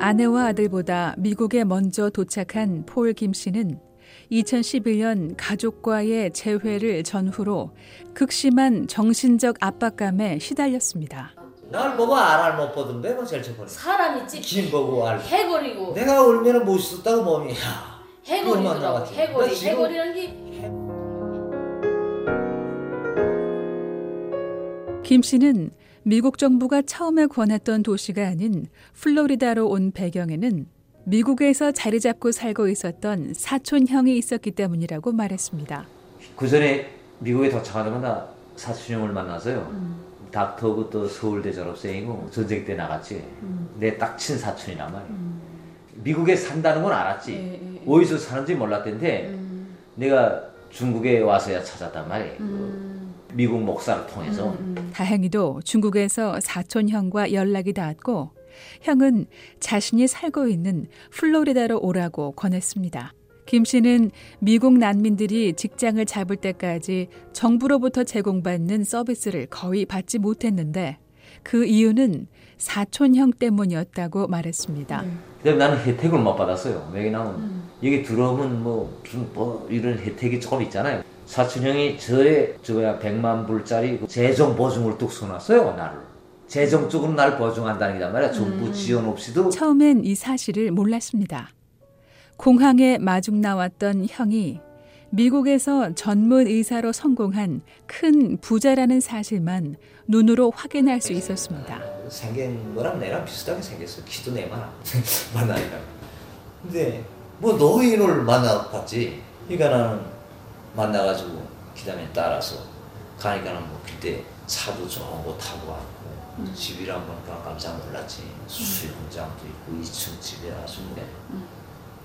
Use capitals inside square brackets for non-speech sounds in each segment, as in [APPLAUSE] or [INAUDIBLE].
아내와 아들보다 미국에 먼저 도착한 폴 김 씨는 2011년 가족과의 재회를 전후로 극심한 정신적 압박감에 시달렸습니다. 날 보고 알알 못 보던데 뭐 제일 첫번에 사람이 찝김 보고 알 해거리고 내가 몸이 야 그것만 해거리더라고 나왔지. 나 해거리 해거리라는 게 김 씨는 미국 정부가 처음에 권했던 도시가 아닌 플로리다로 온 배경에는 미국에서 자리 잡고 살고 있었던 사촌형이 있었기 때문이라고 말했습니다. 그 전에 미국에 도착하자마자 사촌형을 만나서요. 닥터고 또 서울대 졸업생이고 전쟁 때 나갔지. 내딱 친 사촌이란 말이야. 미국에 산다는 건 알았지. 어디서 사는지 몰랐던데 내가 중국에 와서야 찾았단 말이에요. 그 미국 목사를 통해서. 다행히도 중국에서 사촌 형과 연락이 닿았고 형은 자신이 살고 있는 플로리다로 오라고 권했습니다. 김 씨는 미국 난민들이 직장을 잡을 때까지 정부로부터 제공받는 서비스를 거의 받지 못했는데 그 이유는 사촌형 때문이었다고 말했습니다. 그다음에 나는 혜택을 못 받았어요. 왜냐면 여기 들어오면 뭐 무슨 뭐 이런 혜택이 조금 있잖아요. 사촌형이 저의 저거야 100만 불짜리 그 재정 보증을 뚝 써놨어요 나를. 재정적으로 날 보증한다는 게단 말이야. 정부 지원 없이도 처음엔 이 사실을 몰랐습니다. 공항에 마중 나왔던 형이 미국에서 전문 의사로 성공한 큰 부자라는 사실만 눈으로 확인할 수 있었습니다. 생긴 거랑 내랑 비슷하게 생겼어. 키도 내만 만나니까. [LAUGHS] 근데 뭐 노인을 만나봤지. 그러니까 나는 만나가지고 기다에 따라서 가니까는 뭐 그때 차도 좋은 거 타고 왔고 집이란 보니까 깜짝 놀랐지. 수영장도 있고 2층 집에 아주 뭐.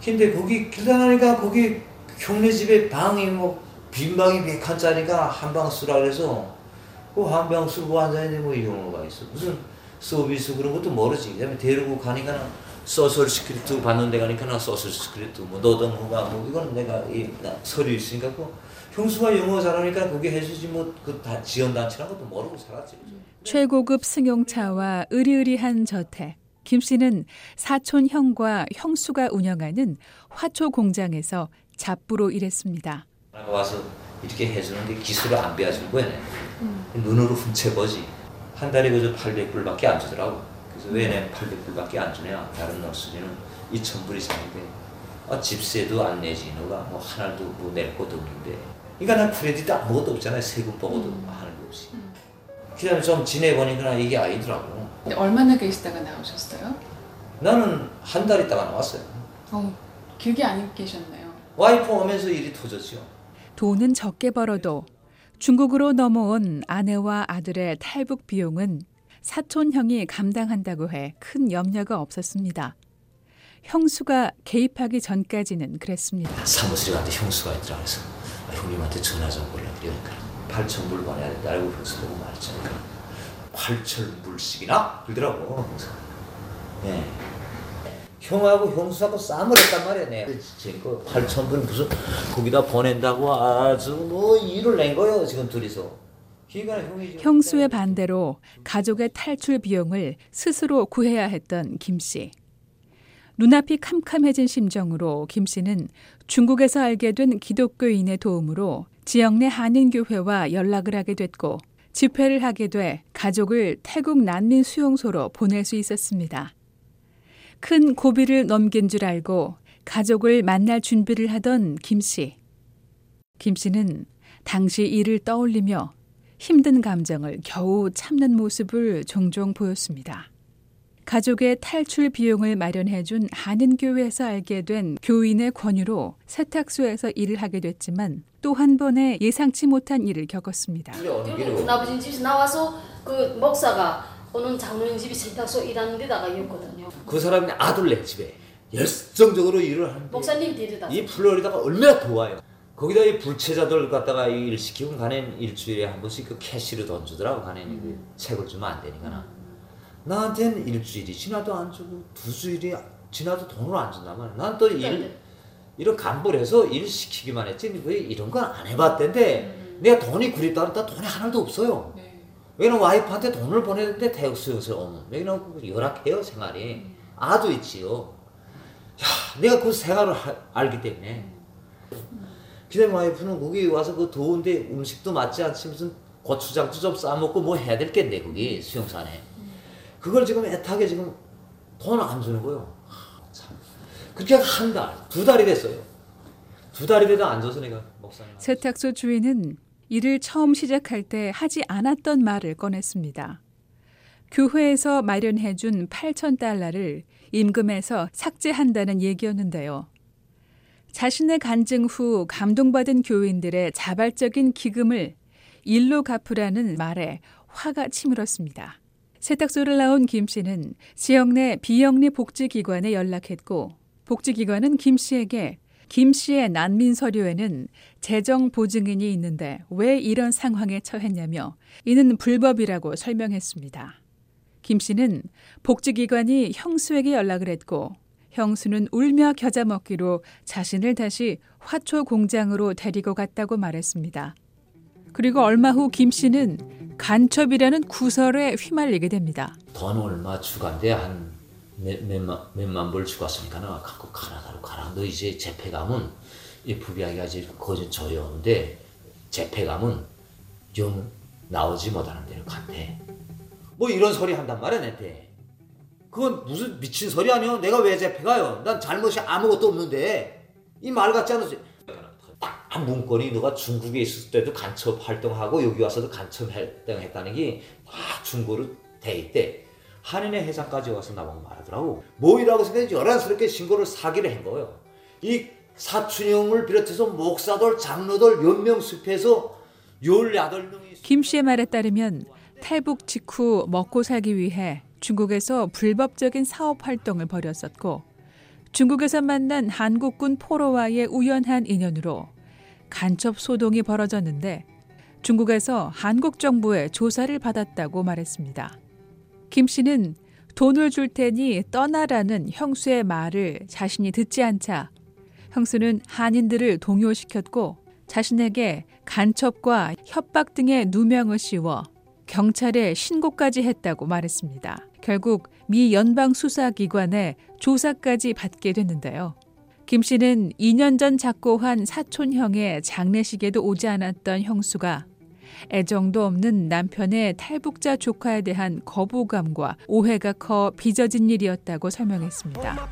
근데 거기 길 나가니까 거기 형네 집에 방이 뭐 빈방이 몇 칸짜리가 한 방 쓰라 그래서 그한병 쓰고 앉아있는데 뭐 이런 거가 있어. 무슨 서비스 그런 것도 모르지. 그다음에 데리고 가니까는 Social Security 받는 데 가니까는 Social Security 뭐 노동 허가 뭐 이건 내가 이나 서류 있으니까 그 형수가 영어 잘하니까 그게 해주지 뭐그다 지원 단체란 것도 모르고 살았지. 그죠? 최고급 승용차와 으리으리한 저택. 김 씨는 사촌 형과 형수가 운영하는 화초 공장에서 잡부로 일했습니다. 와서 이렇게 해주는데 기술을 안 배워줄 거야. 내. 눈으로 훔쳐보지. 한 달에 그저 800불밖에 안 주더라고. 그래서 왜 내가 800불밖에 안 주냐? 다른 너스들은 2,000불 이상인데 아, 집세도 안 내지. 너가 뭐 하나도 뭐 낼 것도 없는데. 그러니까 난 크레딧 아무것도 없잖아요. 세금 보고도 하는 게 없이. 그다음에 좀 지내보니까 이게 아니더라고. 근데 얼마나 계시다가 나오셨어요? 나는 한 달 있다가 나왔어요. 어, 길게 안 계셨나요? 와이프 오면서 일이 터졌죠. 돈은 적게 벌어도 중국으로 넘어온 아내와 아들의 탈북 비용은 사촌 형이 감당한다고 해 큰 염려가 없었습니다. 형수가 개입하기 전까지는 그랬습니다. 사무실에 갔는데 형수가 있더라 그래서 아, 형님한테 전화 좀 보려 그러니까 8천 불 보내야 된다 알고 형수 보고 말했잖아 8천 불씩이나? 그러더라고 네. 형하고 형수하고 싸움을 했단 말이야 내가 지금 그 8천 불 무슨 거기다 보낸다고 아주 뭐 일을 낸 거예요 지금 둘이서 형수의 반대로 가족의 탈출 비용을 스스로 구해야 했던 김 씨. 눈앞이 캄캄해진 심정으로 김 씨는 중국에서 알게 된 기독교인의 도움으로 지역 내 한인교회와 연락을 하게 됐고 집회를 하게 돼 가족을 태국 난민 수용소로 보낼 수 있었습니다. 큰 고비를 넘긴 줄 알고 가족을 만날 준비를 하던 김 씨. 김 씨는 당시 일을 떠올리며 힘든 감정을 겨우 참는 모습을 종종 보였습니다. 가족의 탈출 비용을 마련해준 한인교회에서 알게 된 교인의 권유로 세탁소에서 일을 하게 됐지만 또 한 번의 예상치 못한 일을 겪었습니다. 군아버지 집에서 나와서 그 목사가 오는 장로님 집에 세탁소 일하는 데다가 있거든요. 그 사람이 아들 내 집에 열정적으로 일을 하는데 목사님 데려다. 이 플로리다가 얼마나 더워요. 거기다 이 불체자들 갖다가 일 시키면 가는 일주일에 한 번씩 그 캐시를 돈 주더라고 가는 그 책을 주면 안 되니까 나. 나한테는 일주일이 지나도 안 주고 두 주일이 지나도 돈을 안 준단 말이야. 난또 일, 이런 간부를 해서 일 시키기만 했지 왜 이런 건 안 해봤던데 내가 돈이 그립다 그랬다 돈이 하나도 없어요. 네. 왜냐면 와이프한테 돈을 보내는데 수용소에 오면 여기는 열악해요 생활이 아도 있지요. 야, 내가 그 생활을 하- 알기 때문에. 기대 와이프는 거기 와서 그 더운데 음식도 맞지 않지 무슨 고추장도 좀 싸먹고 뭐 해야 될 겠네 거기 수영산에. 그걸 지금 애타게 지금 돈안 주는. 하, 참. 그렇게 한 달, 두 달이 됐어요. 두 달이 돼도 안 줘서 내가 목사님. 세탁소 주인은 일을 처음 시작할 때 하지 않았던 말을 꺼냈습니다. 교회에서 마련해준 8천 달러를 임금에서 삭제한다는 얘기였는데요. 자신의 간증 후 감동받은 교인들의 자발적인 기금을 일로 갚으라는 말에 화가 치밀었습니다. 세탁소를 나온 김 씨는 지역 내 비영리 복지기관에 연락했고 복지기관은 김 씨에게 김 씨의 난민 서류에는 재정 보증인이 있는데 왜 이런 상황에 처했냐며 이는 불법이라고 설명했습니다. 김 씨는 복지기관이 형수에게 연락을 했고 형수는 울며 겨자 먹기로 자신을 다시 화초 공장으로 데리고 갔다고 말했습니다. 그리고 얼마 후 김 씨는 간첩이라는 구설에 휘말리게 됩니다. 돈 얼마 주간데 한 몇, 몇만, 몇만 불 주갔으니까 나 갖고 가라 가라 너 이제 재패 가면 이 부비하기가 이제 거진 저려운데 재패 가면 영 나오지 못하는 데로 간대 뭐 이런 소리 한단 말이야 내때 그건 무슨 미친 소리 아니야 내가 왜 재패 가요 난 잘못이 아무것도 없는데 이 말 같지 않으세요 딱 문건이 너가 중국에 있을 때도 간첩 활동하고 여기 와서도 간첩 활동했다는 게 다 중고로 돼 있대. 한인의 회장까지 와서 나보고 말하더라고. 뭐이라고 생각해 열한스럽게 신고를 사기를 한 거예요. 이 사춘형을 비롯해서 목사들, 장로들 연명 숲에서 18명이 김 씨의 말에 따르면 탈북 직후 먹고 살기 위해 중국에서 불법적인 사업 활동을 벌였었고 중국에서 만난 한국군 포로와의 우연한 인연으로 간첩 소동이 벌어졌는데 중국에서 한국 정부의 조사를 받았다고 말했습니다. 김 씨는 돈을 줄 테니 떠나라는 형수의 말을 자신이 듣지 않자 형수는 한인들을 동요시켰고 자신에게 간첩과 협박 등의 누명을 씌워 경찰에 신고까지 했다고 말했습니다. 결국 미 연방 수사기관에 조사까지 받게 됐는데요. 김 씨는 2년 전 작고한 사촌형의 장례식에도 오지 않았던 형수가 애정도 없는 남편의 탈북자 조카에 대한 거부감과 오해가 커 빚어진 일이었다고 설명했습니다.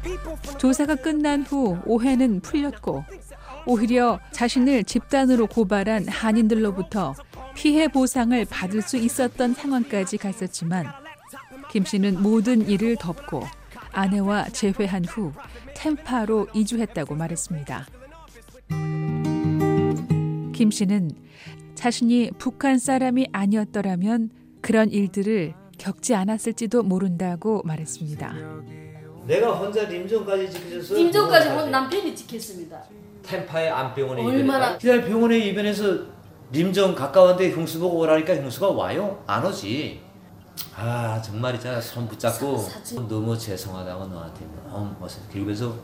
조사가 끝난 후 오해는 풀렸고 오히려 자신을 집단으로 고발한 한인들로부터 피해 보상을 받을 수 있었던 상황까지 갔었지만 김 씨는 모든 일을 덮고 아내와 재회한 후 템파로 이주했다고 말했습니다. 김 씨는 자신이 북한 사람이 아니었더라면 그런 일들을 겪지 않았을지도 모른다고 말했습니다. 내가 혼자 림정까지 지켜줘서 임종까지 뭐혼 남편이 지켰습니다. 템파의 안병원에 얼마나-. 그날 병원에 입원해서 림정 가까운데 형수 보고 오라니까 형수가 와요? 안 오지. 아 정말이잖아 손 붙잡고 사-. 너무 죄송하다고 너한테 너무 멋있어. 그러면서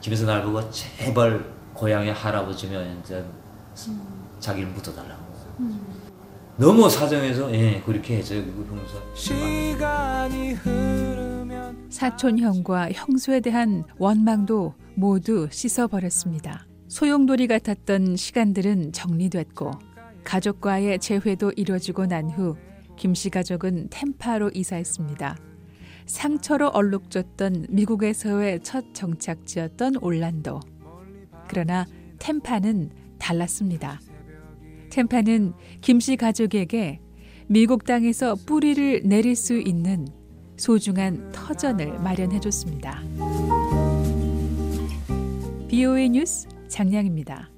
김에서 날 보고 제발 고향의 할아버지면 이제 자기를 묻어달라고. 너무 사정해서 예 그렇게 해줘요 그 형사. 시간이 흐르면 사촌 형과 형수에 대한 원망도 모두 씻어버렸습니다. 소용돌이 같았던 시간들은 정리됐고 가족과의 재회도 이뤄지고 난 후 김씨 가족은 템파로 이사했습니다. 상처로 얼룩졌던 미국에서의 첫 정착지였던 올란도. 그러나 템파는 달랐습니다. 템파는 김씨 가족에게 미국 땅에서 뿌리를 내릴 수 있는 소중한 터전을 마련해 줬습니다. BOA 뉴스 장량입니다.